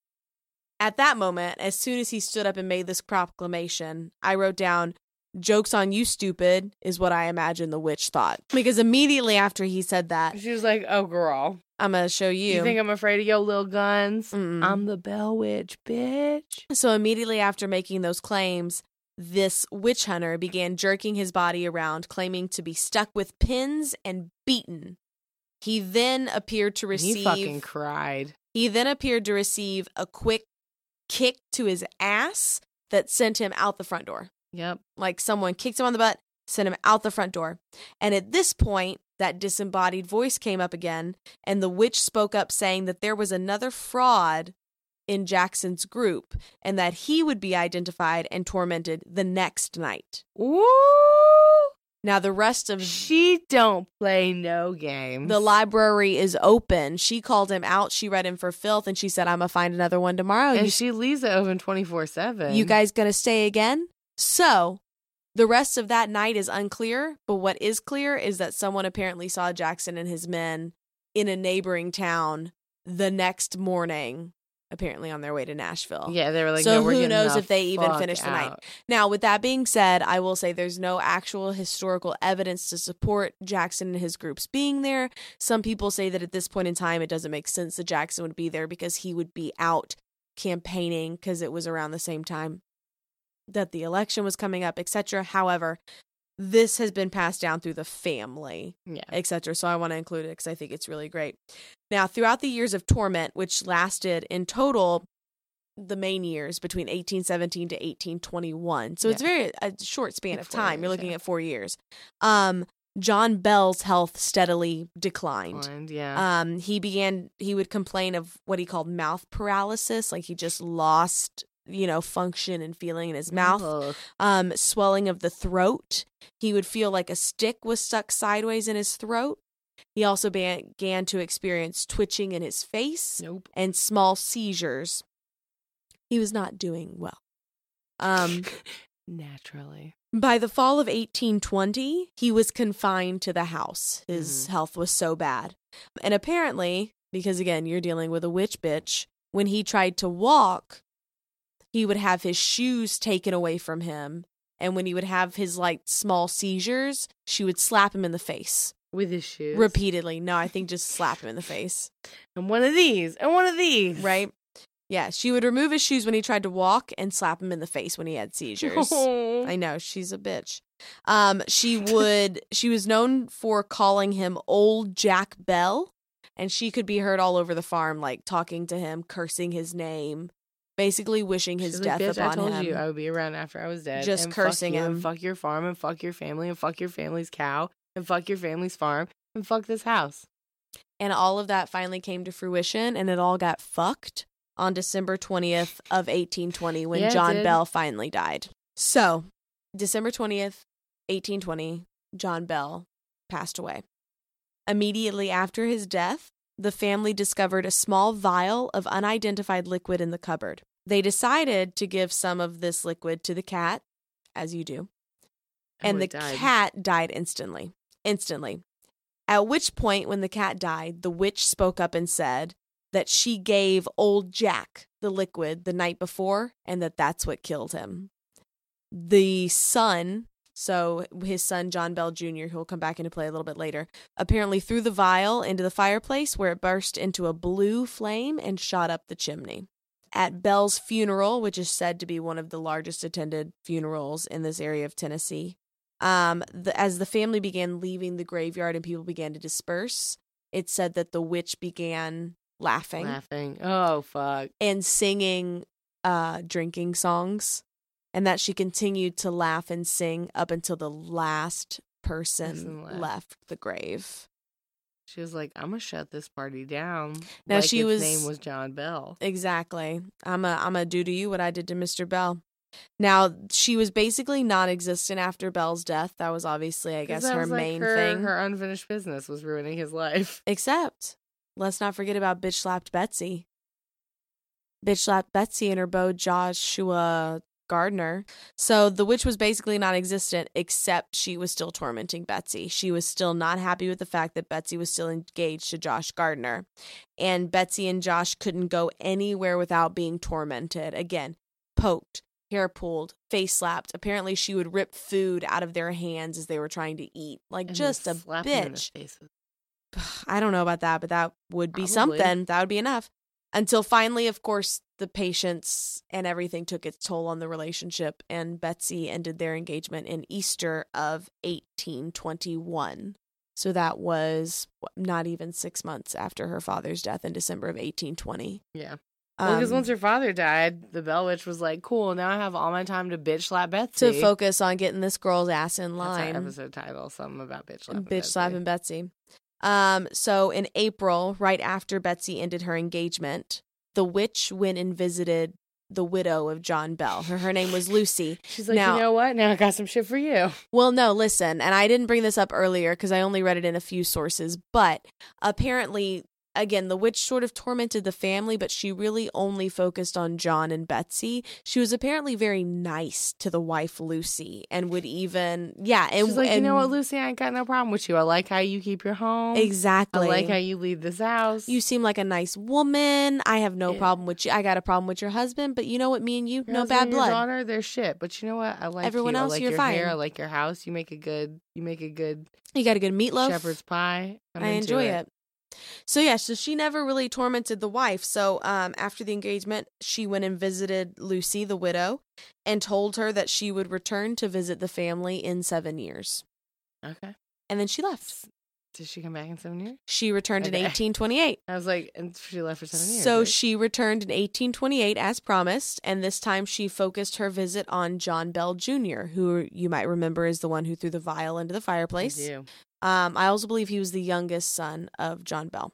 at that moment, as soon as he stood up and made this proclamation, I wrote down, Jokes on you, stupid, is what I imagine the witch thought. Because immediately after he said that, She was like, "Oh, girl, I'm going to show you. you think I'm afraid of your little guns? Mm-mm. I'm the Bell Witch, bitch." So immediately after making those claims, this witch hunter began jerking his body around, claiming to be stuck with pins and beaten. He then appeared to receive He fucking cried. He then appeared to receive a quick kick to his ass that sent him out the front door. Yep. Like someone kicked him on the butt, sent him out the front door. And at this point, that disembodied voice came up again, and the witch spoke up saying that there was another fraud in Jackson's group and that he would be identified and tormented the next night. Ooh. Now, the rest of She don't play no games. the library is open. She called him out. She read him for filth, and she said, "I'm gonna find another one tomorrow." and You she leaves it open twenty four seven. You guys gonna stay again? So the rest of that night is unclear, but what is clear is that someone apparently saw Jackson and his men in a neighboring town the next morning, apparently on their way to Nashville. Yeah, they were like, So no, who knows if they even finished the night. Now, with that being said, I will say there's no actual historical evidence to support Jackson and his groups being there. Some people say that at this point in time, it doesn't make sense that Jackson would be there because he would be out campaigning because it was around the same time that the election was coming up, etc. However, this has been passed down through the family Yeah. etc. So I want to include it because I think it's really great. Now, throughout the years of torment, which lasted in total the main years between 1817 to 1821, so it's very a short span of time. You're looking yeah. at four years. Um, John Bell's health steadily declined. Blind, yeah. Um, he began, he would complain of what he called mouth paralysis, like he just lost, you know, function and feeling in his mouth. Ugh. Um, swelling of the throat. He would feel like a stick was stuck sideways in his throat. He also began to experience twitching in his face Nope. and small seizures. He was not doing well. Um, Naturally. by the fall of 1820, he was confined to the house. His Mhm. health was so bad. And apparently, because again, you're dealing with a witch bitch, when he tried to walk, he would have his shoes taken away from him. And when he would have his like small seizures, she would slap him in the face With his shoes. repeatedly. No, I think just slap him in the face. And one of these. And one of these. Right? Yeah, she would remove his shoes when he tried to walk and slap him in the face when he had seizures. Oh. I know she's a bitch. Um, she would. she was known for calling him Old Jack Bell, and she could be heard all over the farm, like talking to him, cursing his name, basically wishing his She's death like, upon I told him. you I would be around after I was dead. Just and fuck cursing you, him. And fuck your farm and fuck your family and fuck your family's cow and fuck your family's farm and fuck this house. and all of that finally came to fruition, and it all got fucked on December twentieth of eighteen twenty when Yeah, John. Bell finally died. So, December twentieth, eighteen twenty, John Bell passed away. Immediately after his death, the family discovered a small vial of unidentified liquid in the cupboard. They decided to give some of this liquid to the cat, as you do, and Oh, the died. cat died instantly. Instantly. At which point, when the cat died, the witch spoke up and said that she gave old Jack the liquid the night before and that that's what killed him. The son, so his son, John Bell Jr., who will come back into play a little bit later, apparently threw the vial into the fireplace where it burst into a blue flame and shot up the chimney. At Bell's funeral, which is said to be one of the largest attended funerals in this area of Tennessee, um, the, as the family began leaving the graveyard and people began to disperse, it said that the witch began laughing Laughing. Oh, fuck. and singing uh, drinking songs, and that she continued to laugh and sing up until the last person left. left the grave. She was like, I'm to shut this party down. Now, like she was- name was John Bell. Exactly. I'm a I'm a do to you what I did to Mr. Bell. Now she was basically non-existent after Bell's death. That was obviously, I guess, her like, main her, thing. Her unfinished business was ruining his life. Except, let's not forget about bitch slapped Betsy. Bitch slapped Betsy and her beau Joshua Gardner. So the witch was basically non existent, except she was still tormenting Betsy. She was still not happy with the fact that Betsy was still engaged to Josh Gardner. And Betsy and Josh couldn't go anywhere without being tormented. Again, poked, hair pulled, face slapped. Apparently, she would rip food out of their hands as they were trying to eat. Like, And just a then slap him in the bitch. I don't know about that, but that would be Probably. something. That would be enough. Until finally, of course, the patience and everything took its toll on the relationship, and Betsy ended their engagement in Easter of 1821. So that was not even six months after her father's death in December of 1820. Yeah. Well, because Um, once her father died, the Bell Witch was like, cool, now I have all my time to bitch slap Betsy. to focus on getting this girl's ass in That's our line. episode title, something about bitch slapping bitch Betsy. slapping Betsy. Um, so in April, right after Betsy ended her engagement, the witch went and visited the widow of John Bell. Her, her name was Lucy. She's like, Now- you know what? Now I got some shit for you. Well, no, listen, and I didn't bring this up earlier because I only read it in a few sources, but apparently, again, the witch sort of tormented the family, but she really only focused on John and Betsy. She was apparently very nice to the wife Lucy and would even, yeah, and She's like, you know what, Lucy? I ain't got no problem with you. I like how you keep your home. Exactly. I like how you leave this house. You seem like a nice woman. I have no Yeah. problem with you. I got a problem with your husband, but you know what? Me and you, Your no bad and your blood. daughter, they're shit. But you know what? I like Everyone you. else, I like you're your hair. fine. I like your house. You make a good. You make a good You got a good meatloaf. shepherd's pie. I'm I enjoy it. So yeah, so she never really tormented the wife. So um, after the engagement, she went and visited Lucy, the widow, and told her that she would return to visit the family in seven years. Okay. And then she left. Did she come back in seven years? She returned in 1828. I was like, and she left for seven years. So right? she returned in 1828 as promised, and this time she focused her visit on John Bell Jr., who you might remember is the one who threw the vial into the I fireplace. do. Um, I also believe he was the youngest son of John Bell.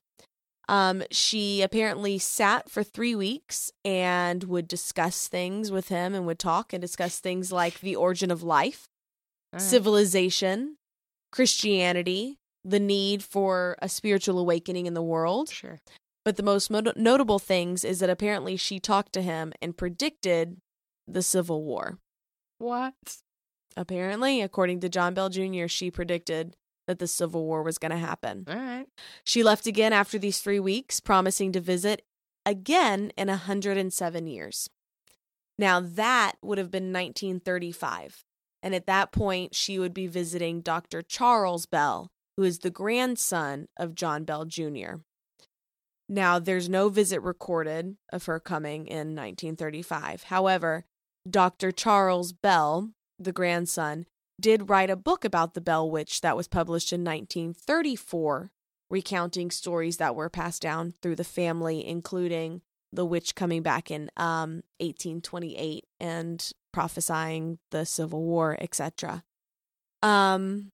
Um, she apparently sat for three weeks and would discuss things with him and would talk and discuss things like the origin of life, right. civilization, Christianity, the need for a spiritual awakening in the world. Sure. But the most mo- notable things is that apparently she talked to him and predicted the Civil War. What? Apparently, according to John Bell Jr., she predicted that the Civil War was going to happen. All right. She left again after these three weeks, promising to visit again in 107 years. Now, that would have been 1935. And at that point, she would be visiting Dr. Charles Bell, who is the grandson of John Bell Jr. Now, there's no visit recorded of her coming in 1935. However, Dr. Charles Bell, the grandson, did write a book about the Bell Witch that was published in 1934, recounting stories that were passed down through the family, including the witch coming back in um, 1828 and prophesying the Civil War, etc. Um,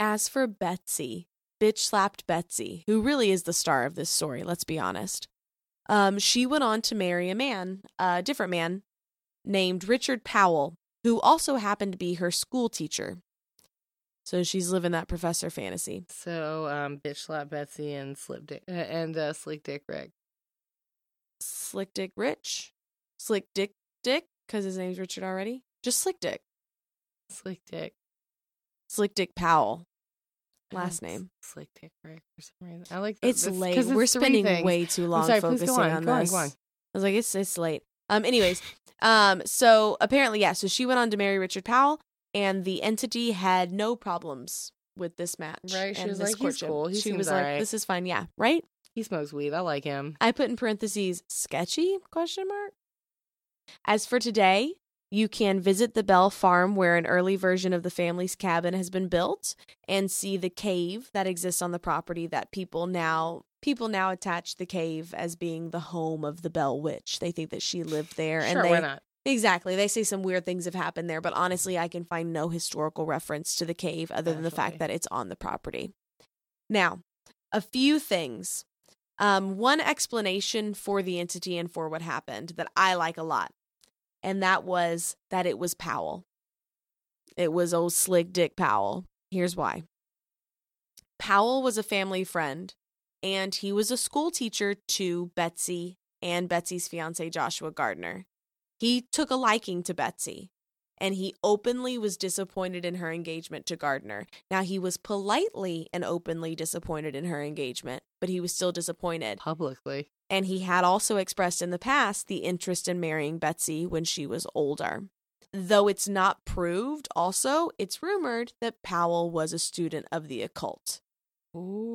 as for Betsy, bitch slapped Betsy, who really is the star of this story, let's be honest. Um, she went on to marry a man, a different man, named Richard Powell, who also happened to be her school teacher. So she's living that professor fantasy. So, um, bitch slap Betsy and slip dick uh, and uh, slick dick Rick. Slick Dick Rich, Slick Dick Dick, because his name's Richard already. Just Slick Dick, Slick dick. Slick Dick Powell, last like name. Dick Rick for some reason. I like that. It's late. 'cause We're spending things. way too long sorry, focusing go on. on this. on. On. I was like, it's it's late. Um. Anyways, um. So apparently, yeah. So she went on to marry Richard Powell, and the entity had no problems with this match. Right, she and was this like, "He's cool. He she was like, alright." this is fine. Yeah. Right. He smokes weed. I like him. I put in parentheses sketchy question mark. As for today, you can visit the Bell Farm where an early version of the family's cabin has been built and see the cave that exists on the property that people now people now attach the cave as being the home of the Bell Witch. They think that she lived there Sure, and they why not? Exactly. They say some weird things have happened there, but honestly, I can find no historical reference to the cave other than the fact that it's on the property. Now, a few things. Um, one explanation for the entity and for what happened that I like a lot, and that was that it was Powell. It was old slick Dick Powell. Here's why Powell was a family friend, and he was a school teacher to Betsy and Betsy's fiance, Joshua Gardner. He took a liking to Betsy, and he openly was disappointed in her engagement to Gardner. Now, he was politely and openly disappointed in her engagement, but he was still disappointed. Publicly. And he had also expressed in the past the interest in marrying Betsy when she was older. Though it's not proved, also, it's rumored that Powell was a student of the occult.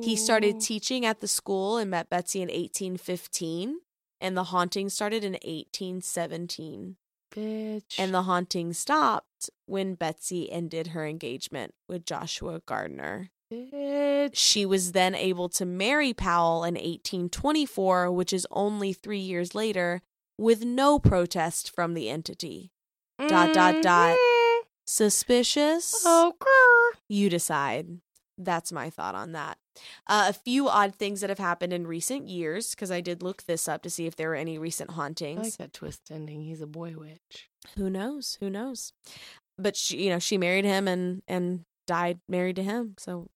He started teaching at the school and met Betsy in 1815, and the haunting started in 1817. bitch. And the haunting stopped when Betsy ended her engagement with Joshua Gardner. She was then able to marry Powell in 1824, which is only three years later, with no protest from the entity. Dot, dot, dot. Mhm. Suspicious? Grr. You decide. That's my thought on that. Uh, a few odd things that have happened in recent years, because I did look this up to see if there were any recent I hauntings. like that twist ending. He's a boy witch. Who knows? Who knows? But she, you know, she married him and and died married to him. So,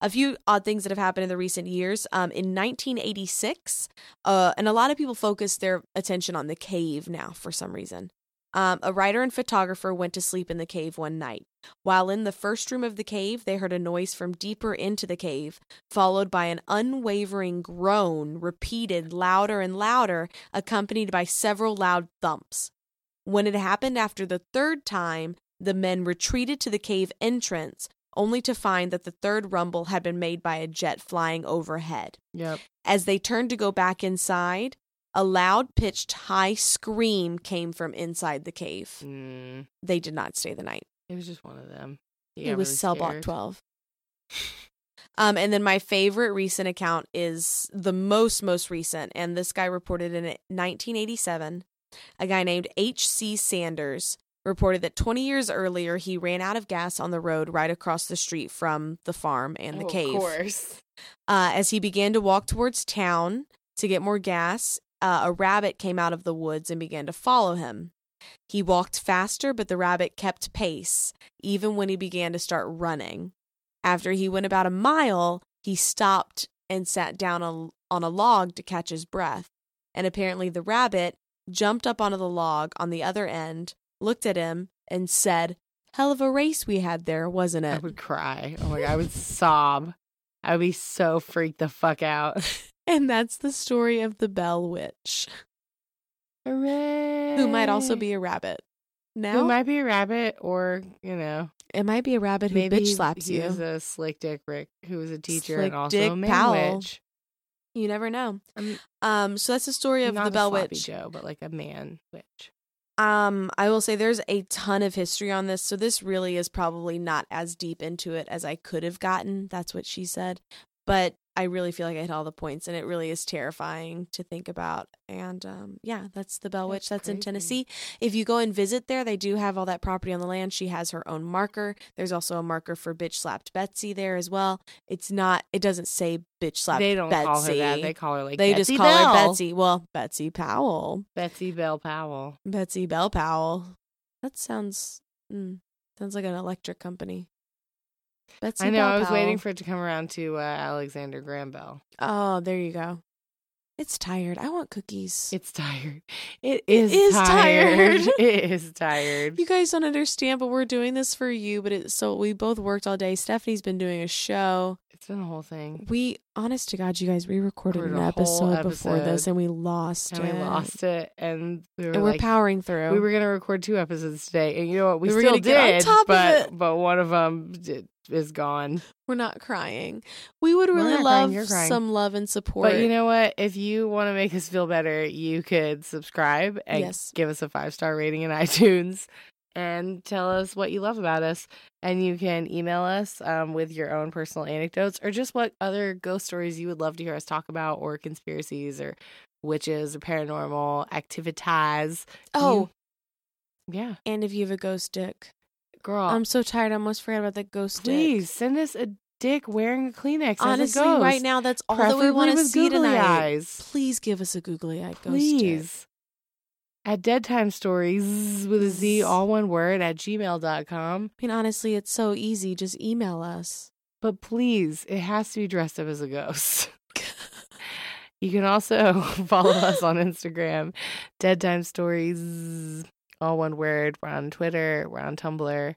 a few odd things that have happened in the recent years. Um, in 1986, uh, and a lot of people focus their attention on the cave now for some reason. Um, a writer and photographer went to sleep in the cave one night. While in the first room of the cave, they heard a noise from deeper into the cave, followed by an unwavering groan, repeated louder and louder, accompanied by several loud thumps. When it happened after the third time, the men retreated to the cave entrance, only to find that the third rumble had been made by a jet flying overhead. Yep. As they turned to go back inside, a loud pitched high scream came from inside the cave. Mm, They did not stay the night. it was just one of them. He it got was really cell block 12. Um, and then my favorite recent account is the most most recent, and this guy reported in 1987. A guy named H.C. Sanders reported that 20 years earlier he ran out of gas on the road right across the street from the farm and the Oh, cave. Of course. Uh, as he began to walk towards town to get more gas, uh, a rabbit came out of the woods and began to follow him. He walked faster, but the rabbit kept pace, even when he began to start running. After he went about a mile, he stopped and sat down a, on a log to catch his breath. And apparently, the rabbit jumped up onto the log on the other end, looked at him, and said, Hell of a race we had there, wasn't it? I would cry. Oh my god, I would sob. I would be so freaked the fuck out. And that's the story of the Bell Witch. Hooray. who might also be a rabbit. Now Who might be a rabbit or, you know, it might be a rabbit who maybe bitch slaps he you. was a slick dick Rick who was a teacher Slick and also Dick a man Powell. witch. you never know. I'm Um, so that's the story of not the Bell Witch. Joe, but like a man witch. Um, I will say there's a ton of history on this, so this really is probably not as deep into it as I could have gotten. That's what she said, but I really feel like I hit all the points, and it really is terrifying to think about. And um, yeah, that's the Bell Witch. That's That's in. Tennessee. If you go and visit there, they do have all that property on the land. She has her own marker. There's also a marker for bitch slapped Betsy there as well. It's not. It doesn't say bitch slapped. They don't Betsy. call her that. They call her like They Betsy just call Bell. her Betsy. Well, Betsy Powell. Betsy Bell Powell. Betsy Bell Powell. That sounds mm, sounds like an electric company. Betsy I know. Bell I was waiting for it to come around to uh, Alexander Graham Bell. Oh, there you go. It's tired. I want cookies. It's tired. It is, is tired. tired. it is tired. you guys don't understand, but we're doing this for you. But it's so we both worked all day. Stephanie's been doing a show. It's been a whole thing. We, honest to God, you guys, we recorded an whole episode before this and we lost And it. we lost it, and we were And we're powering through. we were gonna record two episodes today, and you know what? We, We still gonna get on did, but but one of them is gone. We're not crying. We would really crying, love crying. some love and support. But you know what? If you want to make us feel better, you could subscribe and Yes. give us a five star rating in iTunes and tell us what you love about us. And you can email us um, with your own personal anecdotes or just what other ghost stories you would love to hear us talk about, or conspiracies, or witches, or paranormal activities. oh, You- yeah, and if you have a ghost dick. girl. I'm so tired. I almost forgot about the ghost dick. please send us a dick wearing a Kleenex. Honestly, as a ghost. right now, that's all that we want to see tonight. eyes. Please give us a googly eyed ghost dick. At Dead Time Stories with a Z, all one word, at gmail.com. I mean, honestly, it's so easy. Just email us. But please, it has to be dressed up as a ghost. you can also follow us on Instagram, Dead Time Stories, all one word. We're on Twitter, we're on Tumblr.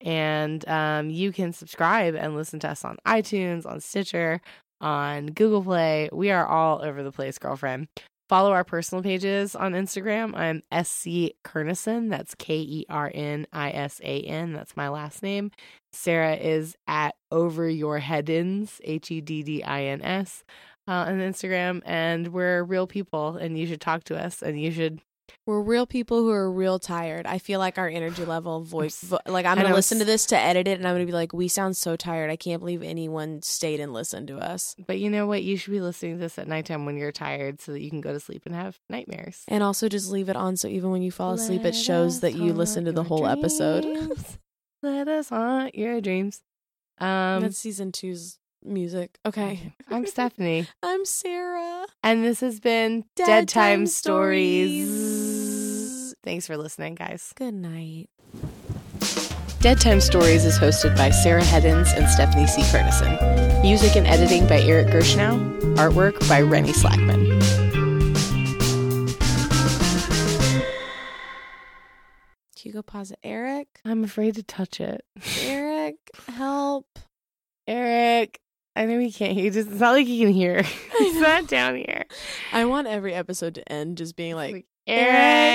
And um, you can subscribe and listen to us on iTunes, on Stitcher, on Google Play. We are all over the place, girlfriend. Follow our personal pages on Instagram. I'm SC Kernisan. That's K E R N I S A N. That's my last name. Sarah is at Over Your Heddins, H E D D I N S, uh, on Instagram. And we're real people, and you should talk to us, and you should. We're real people who are real tired. I feel like our energy level, voice, vo- like I'm gonna listen to this to edit it, and I'm gonna be like, we sound so tired. I can't believe anyone stayed and listened to us. But you know what? You should be listening to this at nighttime when you're tired, so that you can go to sleep and have nightmares. And also, just leave it on so even when you fall asleep, it shows that you listened to the whole episode. dreams. Let us haunt your dreams. Um, That's season two's music. Okay. I'm Stephanie, I'm Sarah. and this has been Dead, Dead Time, Time Stories. Stories. Thanks for listening, guys. Good night. Dead Time Stories is hosted by Sarah Heddins and Stephanie C. Kernisan. Music and editing by Eric Gershnow. Artwork by Rennie Slackman. Can you go pause it? Eric? I'm afraid to touch it. Eric, help. Eric, I know he can't. He just, it's not like he can hear. He's not down here. I want every episode to end just being like, Like, Eric.